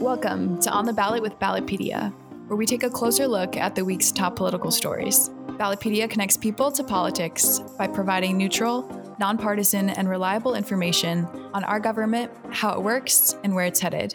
Welcome to On the Ballot with Ballotpedia, where we take a closer look at the week's top political stories. Ballotpedia connects people to politics by providing neutral, nonpartisan, and reliable information on our government, how it works, and where it's headed.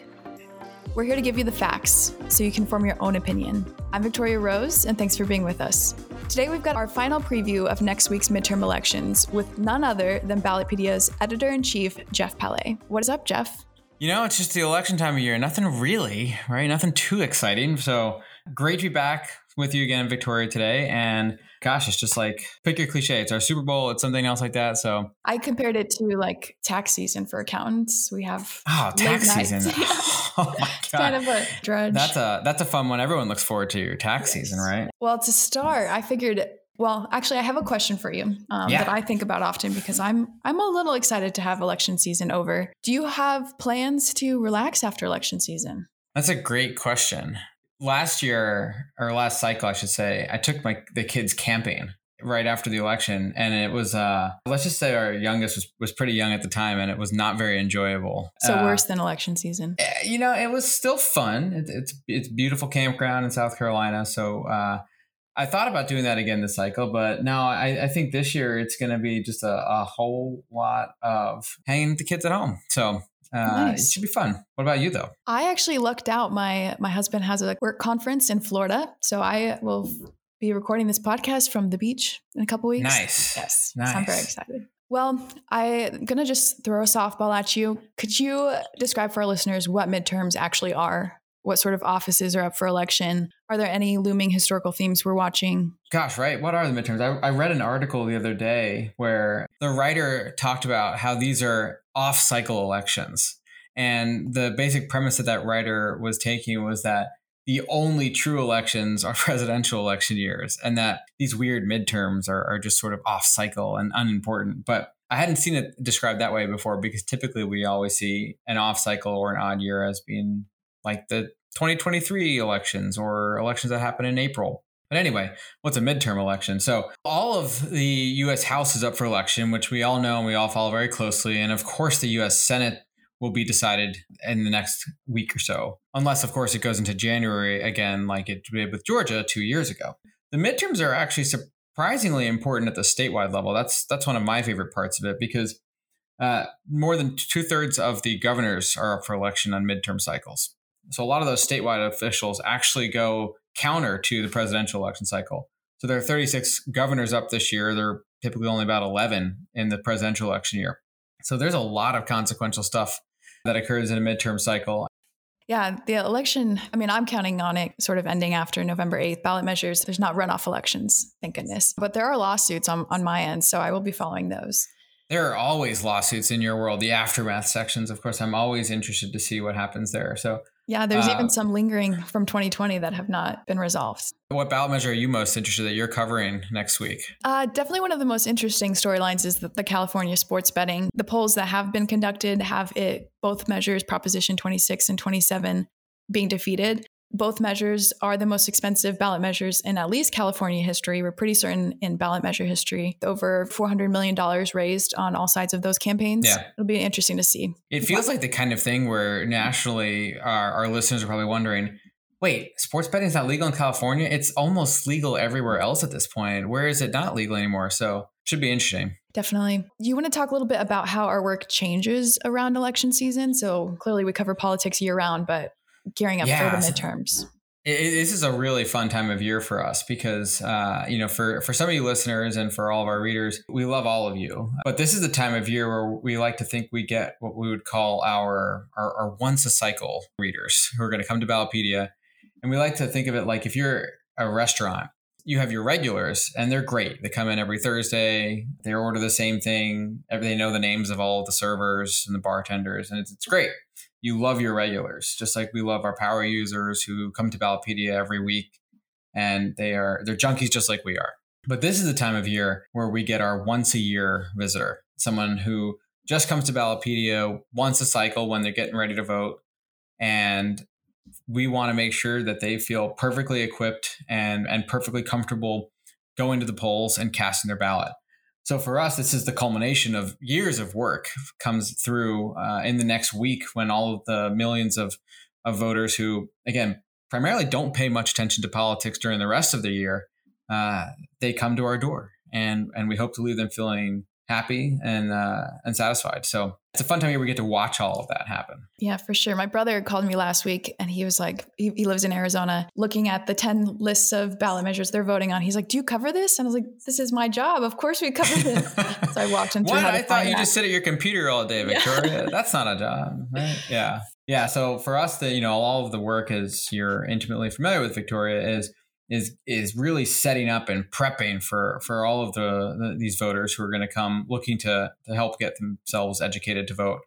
We're here to give you the facts so you can form your own opinion. I'm Victoria Rose, and thanks for being with us. Today, we've got our final preview of next week's midterm elections with none other than Ballotpedia's editor in chief, Geoff Pallay. What is up, Geoff? You know, it's just the election time of year. Nothing really, right? Nothing too exciting. So great to be back with you again, Victoria, today. And gosh, it's just like pick your cliche. It's our Super Bowl. It's something else like that. So I compared it to like tax season for accountants. We have oh tax season. oh my god, kind of a drudge. That's a that's a fun one. Everyone looks forward to your tax yes. season, right? Well, to start, I figured well, actually, I have a question for you um, yeah. that I think about often because I'm I'm a little excited to have election season over. Do you have plans to relax after election season? That's a great question. Last year or last cycle, I should say, I took my the kids camping right after the election, and it was uh, let's just say our youngest was was pretty young at the time, and it was not very enjoyable. So uh, worse than election season. Eh, you know, it was still fun. It, it's it's beautiful campground in South Carolina, so. Uh, I thought about doing that again this cycle, but now I, I think this year it's going to be just a, a, whole lot of hanging with the kids at home. So uh, nice. it should be fun. What about you though? I actually looked out. My my husband has a work conference in Florida, so I will be recording this podcast from the beach in a couple weeks. Nice. Yes. Nice. So I'm very excited. Well, I'm going to just throw a softball at you. Could you describe for our listeners what midterms actually are what sort of offices are up for election? Are there any looming historical themes we're watching? Gosh, right. What are the midterms? I, I read an article the other day where the writer talked about how these are off cycle elections. And the basic premise that that writer was taking was that the only true elections are presidential election years and that these weird midterms are, are just sort of off cycle and unimportant. But I hadn't seen it described that way before because typically we always see an off cycle or an odd year as being like the 2023 elections or elections that happen in April. But anyway, what's a midterm election? So, all of the US House is up for election, which we all know and we all follow very closely. And of course, the US Senate will be decided in the next week or so, unless, of course, it goes into January again, like it did with Georgia two years ago. The midterms are actually surprisingly important at the statewide level. That's that's one of my favorite parts of it because uh, more than two thirds of the governors are up for election on midterm cycles. So a lot of those statewide officials actually go counter to the presidential election cycle. So there are 36 governors up this year. They're typically only about 11 in the presidential election year. So there's a lot of consequential stuff that occurs in a midterm cycle. Yeah, the election, I mean, I'm counting on it sort of ending after November 8th. Ballot measures, there's not runoff elections, thank goodness. But there are lawsuits on, on my end, so I will be following those. There are always lawsuits in your world, the aftermath sections. Of course, I'm always interested to see what happens there. So yeah, there's uh, even some lingering from 2020 that have not been resolved. What ballot measure are you most interested that you're covering next week? Uh, definitely one of the most interesting storylines is the, the, California sports betting. The polls that have been conducted have it both measures, Proposition 26 and 27, being defeated both measures are the most expensive ballot measures in at least California history. We're pretty certain in ballot measure history, over $400 million raised on all sides of those campaigns. Yeah. It'll be interesting to see. It feels like the kind of thing where nationally our, our listeners are probably wondering, wait, sports betting is not legal in California? It's almost legal everywhere else at this point. Where is it not legal anymore? So should be interesting. Definitely. You want to talk a little bit about how our work changes around election season? So clearly we cover politics year round, but gearing up yeah, for the midterms. It, this is a really fun time of year for us because, uh, you know, for, for some of you listeners and for all of our readers, we love all of you. But this is the time of year where we like to think we get what we would call our, our, our once a cycle readers who are going to come to Ballotpedia. And we like to think of it like if you're a restaurant, you have your regulars and they're great. They come in every Thursday, they order the same thing, they know the names of all the servers and the bartenders, and it's, it's great you love your regulars, just like we love our power users who come to Ballotpedia every week and they are they're junkies just like we are. But this is the time of year where we get our once a year visitor, someone who just comes to Ballotpedia once a cycle when they're getting ready to vote. And we want to make sure that they feel perfectly equipped and, and perfectly comfortable going to the polls and casting their ballot. So for us, this is the culmination of years of work comes through uh, in the next week when all of the millions of of voters who, again, primarily don't pay much attention to politics during the rest of the year, uh, they come to our door, and and we hope to leave them feeling happy and uh, and satisfied. So it's a fun time here. We get to watch all of that happen. Yeah, for sure. My brother called me last week and he was like, he, he, lives in Arizona, looking at the 10 lists of ballot measures they're voting on. He's like, Do you cover this? And I was like, This is my job. Of course we cover this. so I walked into What? I thought you that. just sit at your computer all day, Victoria. Yeah. That's not a job, right? Yeah. Yeah. So for us, the, you know, all of the work, as you're intimately familiar with Victoria, is is is really setting up and prepping for for all of the, the these voters who are going to come looking to to help get themselves educated to vote.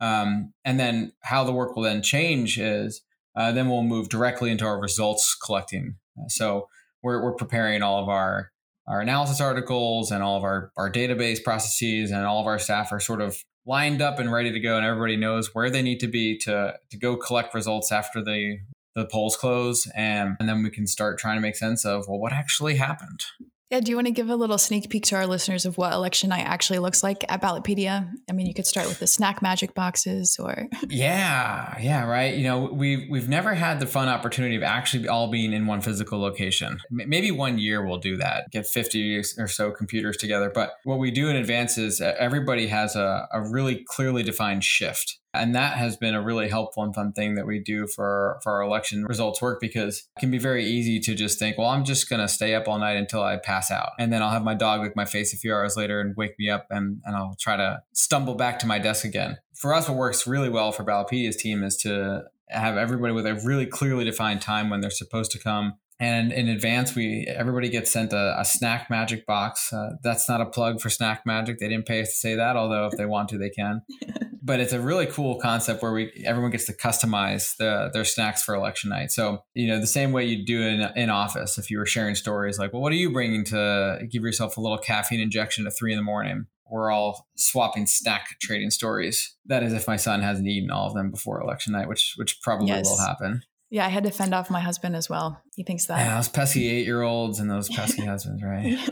Um, and then how the work will then change is uh, then we'll move directly into our results collecting. So we're we're preparing all of our our analysis articles and all of our our database processes and all of our staff are sort of lined up and ready to go and everybody knows where they need to be to to go collect results after the the polls close and, and then we can start trying to make sense of well what actually happened yeah, do you want to give a little sneak peek to our listeners of what election night actually looks like at Ballotpedia? I mean, you could start with the snack magic boxes or Yeah, yeah, right. You know, we've we've never had the fun opportunity of actually all being in one physical location. Maybe one year we'll do that, get 50 or so computers together. But what we do in advance is uh, everybody has a, a really clearly defined shift. And that has been a really helpful and fun thing that we do for, for our election results work because it can be very easy to just think, well, I'm just going to stay up all night until I pass out. And then I'll have my dog lick my face a few hours later and wake me up and, and I'll try to stumble back to my desk again. For us, what works really well for Ballotpedia's team is to have everybody with a really clearly defined time when they're supposed to come and in advance we everybody gets sent a, a snack magic box uh, that's not a plug for snack magic they didn't pay us to say that although if they want to they can but it's a really cool concept where we everyone gets to customize the, their snacks for election night so you know the same way you do in, in office if you were sharing stories like well what are you bringing to give yourself a little caffeine injection at three in the morning we're all swapping snack trading stories. That is, if my son hasn't eaten all of them before election night, which which probably yes. will happen. Yeah, I had to fend off my husband as well. He thinks that. Yeah, those pesky eight year olds and those pesky husbands, right? yeah.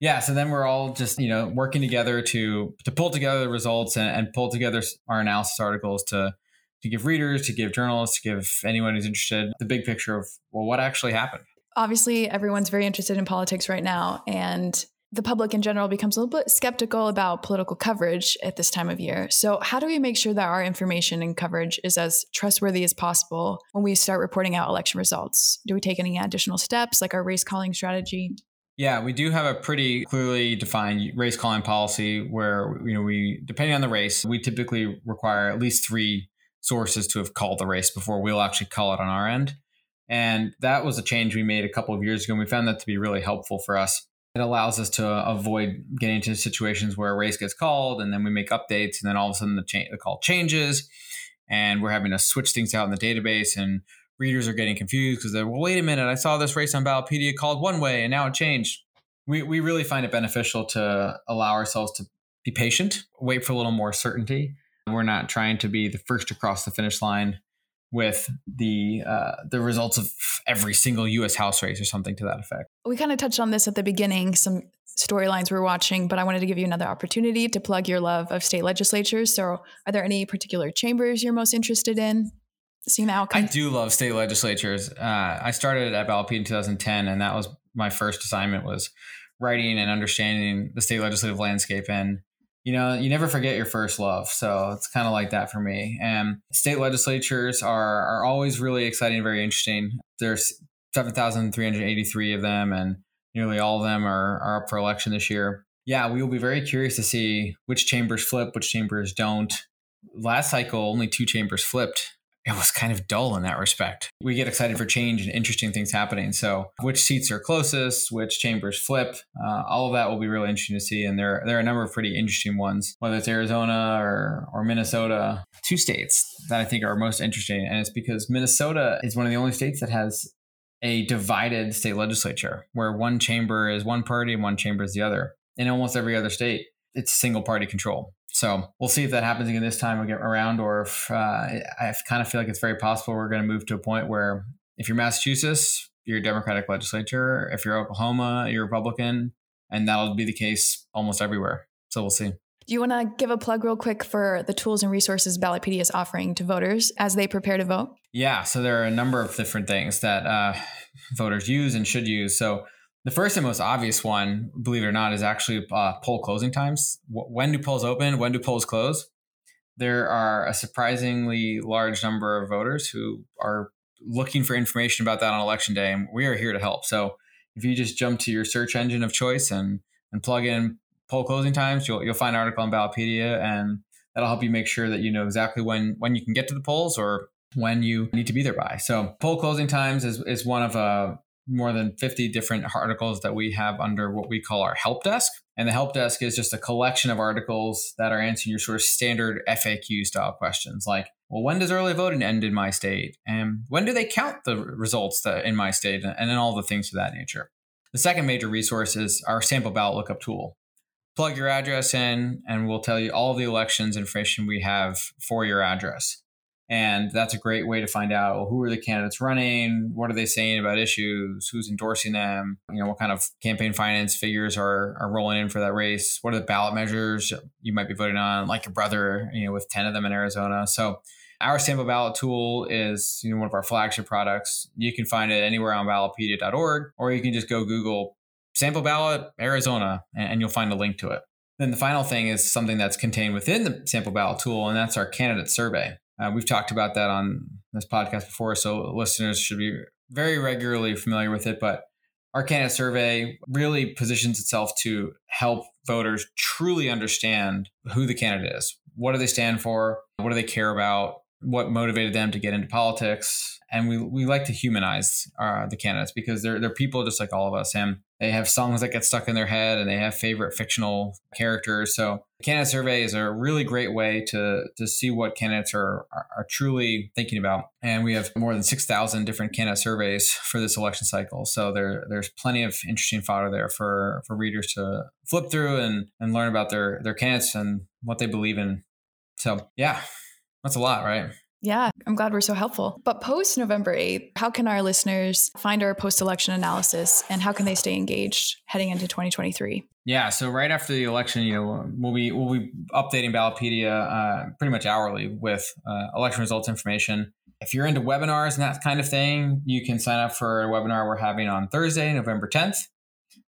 yeah. So then we're all just, you know, working together to to pull together the results and, and pull together our analysis articles to to give readers, to give journalists, to give anyone who's interested the big picture of well, what actually happened. Obviously, everyone's very interested in politics right now. And the public in general becomes a little bit skeptical about political coverage at this time of year. So, how do we make sure that our information and coverage is as trustworthy as possible when we start reporting out election results? Do we take any additional steps, like our race calling strategy? Yeah, we do have a pretty clearly defined race calling policy where you know we depending on the race, we typically require at least 3 sources to have called the race before we'll actually call it on our end. And that was a change we made a couple of years ago and we found that to be really helpful for us it allows us to avoid getting into situations where a race gets called and then we make updates and then all of a sudden the, cha- the call changes and we're having to switch things out in the database and readers are getting confused because they're well wait a minute i saw this race on ballotpedia called one way and now it changed. We, we really find it beneficial to allow ourselves to be patient wait for a little more certainty. We're not trying to be the first to cross the finish line with the uh, the results of every single U.S. House race or something to that effect. We kind of touched on this at the beginning, some storylines we're watching, but I wanted to give you another opportunity to plug your love of state legislatures. So, are there any particular chambers you're most interested in? Seeing the outcome. I do love state legislatures. Uh, I started at Ballot in 2010, and that was my first assignment was writing and understanding the state legislative landscape and you know, you never forget your first love. So it's kind of like that for me. And state legislatures are are always really exciting, very interesting. There's 7,383 of them, and nearly all of them are, are up for election this year. Yeah, we will be very curious to see which chambers flip, which chambers don't. Last cycle, only two chambers flipped it was kind of dull in that respect. We get excited for change and interesting things happening. So, which seats are closest, which chambers flip, uh, all of that will be really interesting to see. And there, there are a number of pretty interesting ones, whether it's Arizona or, or Minnesota, two states that I think are most interesting. And it's because Minnesota is one of the only states that has a divided state legislature where one chamber is one party and one chamber is the other. In almost every other state, it's single party control. So we'll see if that happens again this time around, or if uh, I kind of feel like it's very possible we're going to move to a point where if you're Massachusetts, you're a Democratic legislature. If you're Oklahoma, you're Republican, and that'll be the case almost everywhere. So we'll see. Do you want to give a plug real quick for the tools and resources Ballotpedia is offering to voters as they prepare to vote? Yeah, so there are a number of different things that uh, voters use and should use. So the first and most obvious one, believe it or not, is actually uh, poll closing times. When do polls open? When do polls close? There are a surprisingly large number of voters who are looking for information about that on election day, and we are here to help. So if you just jump to your search engine of choice and and plug in poll closing times, you'll you'll find an article on Ballotpedia, and that'll help you make sure that you know exactly when when you can get to the polls or when you need to be there by. So poll closing times is is one of uh, more than 50 different articles that we have under what we call our help desk. And the help desk is just a collection of articles that are answering your sort of standard FAQ style questions like, well, when does early voting end in my state? And when do they count the results that in my state? And then all the things of that nature. The second major resource is our sample ballot lookup tool plug your address in and we'll tell you all the elections information we have for your address. And that's a great way to find out well, who are the candidates running, what are they saying about issues, who's endorsing them, you know, what kind of campaign finance figures are, are rolling in for that race, what are the ballot measures you might be voting on, like your brother, you know, with 10 of them in Arizona. So our sample ballot tool is you know, one of our flagship products. You can find it anywhere on ballotpedia.org, or you can just go Google sample ballot Arizona, and you'll find a link to it. Then the final thing is something that's contained within the sample ballot tool, and that's our candidate survey. Uh, we've talked about that on this podcast before, so listeners should be very regularly familiar with it. But our candidate survey really positions itself to help voters truly understand who the candidate is. What do they stand for? What do they care about? What motivated them to get into politics? And we, we like to humanize uh, the candidates because they're, they're people just like all of us. And they have songs that get stuck in their head and they have favorite fictional characters. So candidate survey is a really great way to, to see what candidates are, are, are truly thinking about. And we have more than 6,000 different candidate surveys for this election cycle. So there, there's plenty of interesting fodder there for, for readers to flip through and, and learn about their, their candidates and what they believe in. So yeah, that's a lot, right? Yeah, I'm glad we're so helpful. But post November 8th, how can our listeners find our post election analysis and how can they stay engaged heading into 2023? Yeah, so right after the election, you know, we'll be we'll be updating Ballotpedia uh, pretty much hourly with uh, election results information. If you're into webinars and that kind of thing, you can sign up for a webinar we're having on Thursday, November 10th.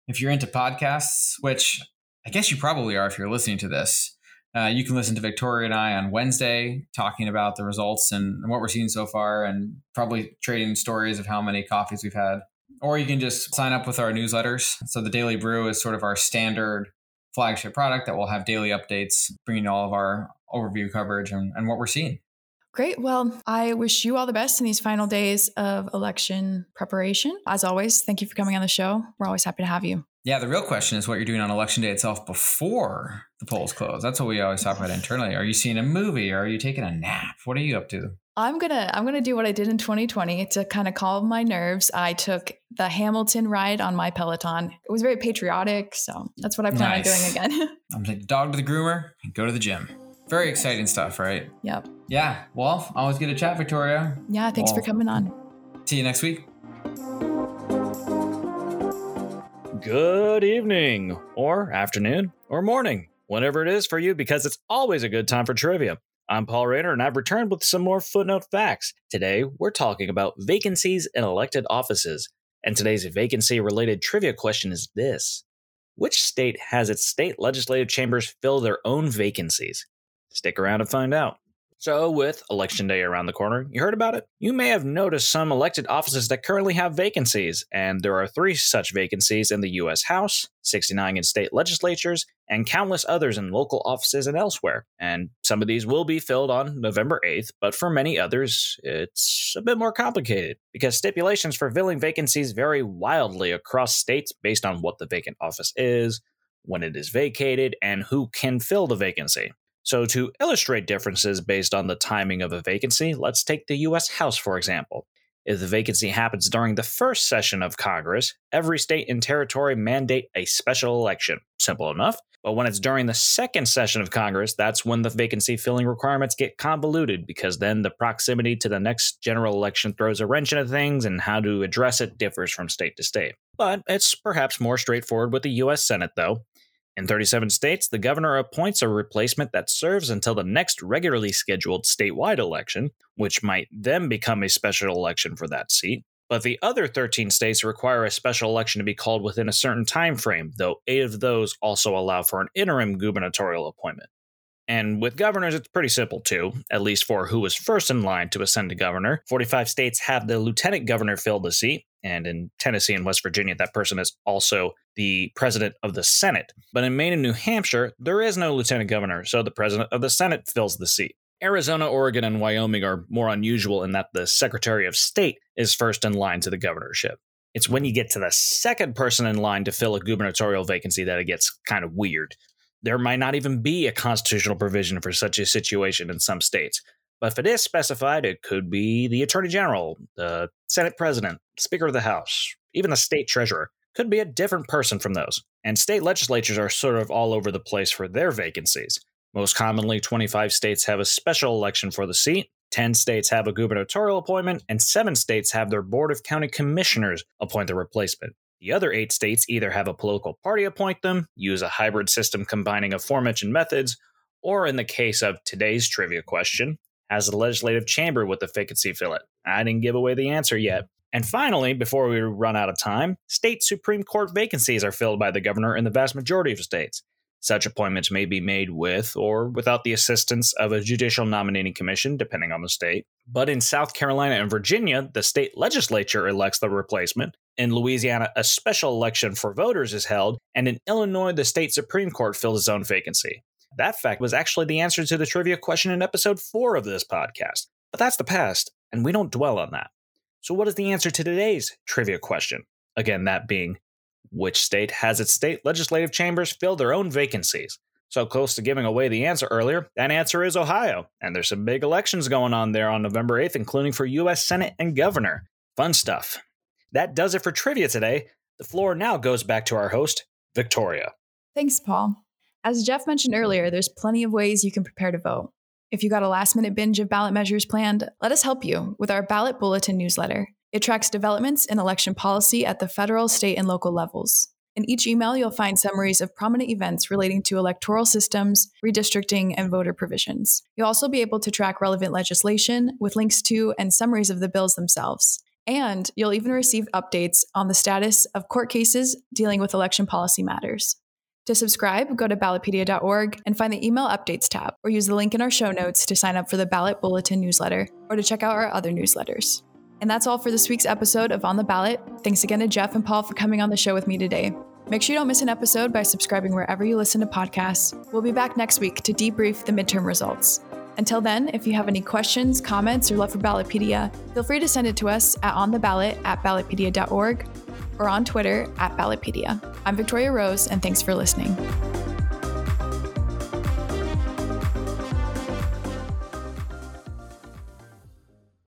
If you're into podcasts, which I guess you probably are if you're listening to this, uh, you can listen to Victoria and I on Wednesday talking about the results and, what we're seeing so far, and probably trading stories of how many coffees we've had. Or you can just sign up with our newsletters. So the Daily Brew is sort of our standard flagship product that will have daily updates, bringing all of our overview coverage and, and what we're seeing. Great. Well, I wish you all the best in these final days of election preparation. As always, thank you for coming on the show. We're always happy to have you. Yeah, the real question is what you're doing on election day itself before the polls close. That's what we always talk about internally. Are you seeing a movie? Or are you taking a nap? What are you up to? I'm gonna I'm gonna do what I did in 2020 to kind of calm my nerves. I took the Hamilton ride on my Peloton. It was very patriotic, so that's what I plan nice. on doing again. I'm take dog to the groomer and go to the gym. Very exciting stuff, right? Yep. Yeah. Well, always get a chat, Victoria. Yeah. Thanks well, for coming on. See you next week. Good evening, or afternoon, or morning, whatever it is for you, because it's always a good time for trivia. I'm Paul Rayner, and I've returned with some more footnote facts. Today, we're talking about vacancies in elected offices. And today's vacancy related trivia question is this Which state has its state legislative chambers fill their own vacancies? Stick around to find out. So, with Election Day around the corner, you heard about it? You may have noticed some elected offices that currently have vacancies, and there are three such vacancies in the U.S. House, 69 in state legislatures, and countless others in local offices and elsewhere. And some of these will be filled on November 8th, but for many others, it's a bit more complicated because stipulations for filling vacancies vary wildly across states based on what the vacant office is, when it is vacated, and who can fill the vacancy. So, to illustrate differences based on the timing of a vacancy, let's take the US House, for example. If the vacancy happens during the first session of Congress, every state and territory mandate a special election. Simple enough. But when it's during the second session of Congress, that's when the vacancy filling requirements get convoluted because then the proximity to the next general election throws a wrench into things and how to address it differs from state to state. But it's perhaps more straightforward with the US Senate, though. In 37 states, the governor appoints a replacement that serves until the next regularly scheduled statewide election, which might then become a special election for that seat. But the other 13 states require a special election to be called within a certain time frame, though 8 of those also allow for an interim gubernatorial appointment. And with governors, it's pretty simple too, at least for who is first in line to ascend to governor. 45 states have the lieutenant governor fill the seat, and in Tennessee and West Virginia, that person is also the president of the Senate. But in Maine and New Hampshire, there is no lieutenant governor, so the president of the Senate fills the seat. Arizona, Oregon, and Wyoming are more unusual in that the Secretary of State is first in line to the governorship. It's when you get to the second person in line to fill a gubernatorial vacancy that it gets kind of weird. There might not even be a constitutional provision for such a situation in some states. But if it is specified, it could be the Attorney General, the Senate President, Speaker of the House, even the State Treasurer. Could be a different person from those. And state legislatures are sort of all over the place for their vacancies. Most commonly, 25 states have a special election for the seat, 10 states have a gubernatorial appointment, and 7 states have their Board of County Commissioners appoint the replacement. The other 8 states either have a political party appoint them, use a hybrid system combining aforementioned methods, or in the case of today's trivia question, has the legislative chamber with the vacancy fill it. I didn't give away the answer yet. And finally, before we run out of time, state Supreme Court vacancies are filled by the governor in the vast majority of states. Such appointments may be made with or without the assistance of a judicial nominating commission, depending on the state. But in South Carolina and Virginia, the state legislature elects the replacement. In Louisiana, a special election for voters is held. And in Illinois, the state Supreme Court fills its own vacancy. That fact was actually the answer to the trivia question in episode 4 of this podcast. But that's the past, and we don't dwell on that. So, what is the answer to today's trivia question? Again, that being which state has its state legislative chambers fill their own vacancies? So close to giving away the answer earlier, that answer is Ohio. And there's some big elections going on there on November 8th, including for U.S. Senate and governor. Fun stuff. That does it for trivia today. The floor now goes back to our host, Victoria. Thanks, Paul. As Geoff mentioned earlier, there's plenty of ways you can prepare to vote. If you got a last minute binge of ballot measures planned, let us help you with our ballot bulletin newsletter. It tracks developments in election policy at the federal, state, and local levels. In each email, you'll find summaries of prominent events relating to electoral systems, redistricting, and voter provisions. You'll also be able to track relevant legislation with links to and summaries of the bills themselves. And you'll even receive updates on the status of court cases dealing with election policy matters. To subscribe, go to ballotpedia.org and find the email updates tab, or use the link in our show notes to sign up for the Ballot Bulletin newsletter or to check out our other newsletters. And that's all for this week's episode of On the Ballot. Thanks again to Geoff and Paul for coming on the show with me today. Make sure you don't miss an episode by subscribing wherever you listen to podcasts. We'll be back next week to debrief the midterm results. Until then, if you have any questions, comments, or love for Ballotpedia, feel free to send it to us at ontheballot at ballotpedia.org or on Twitter at Ballotpedia. I'm Victoria Rose, and thanks for listening.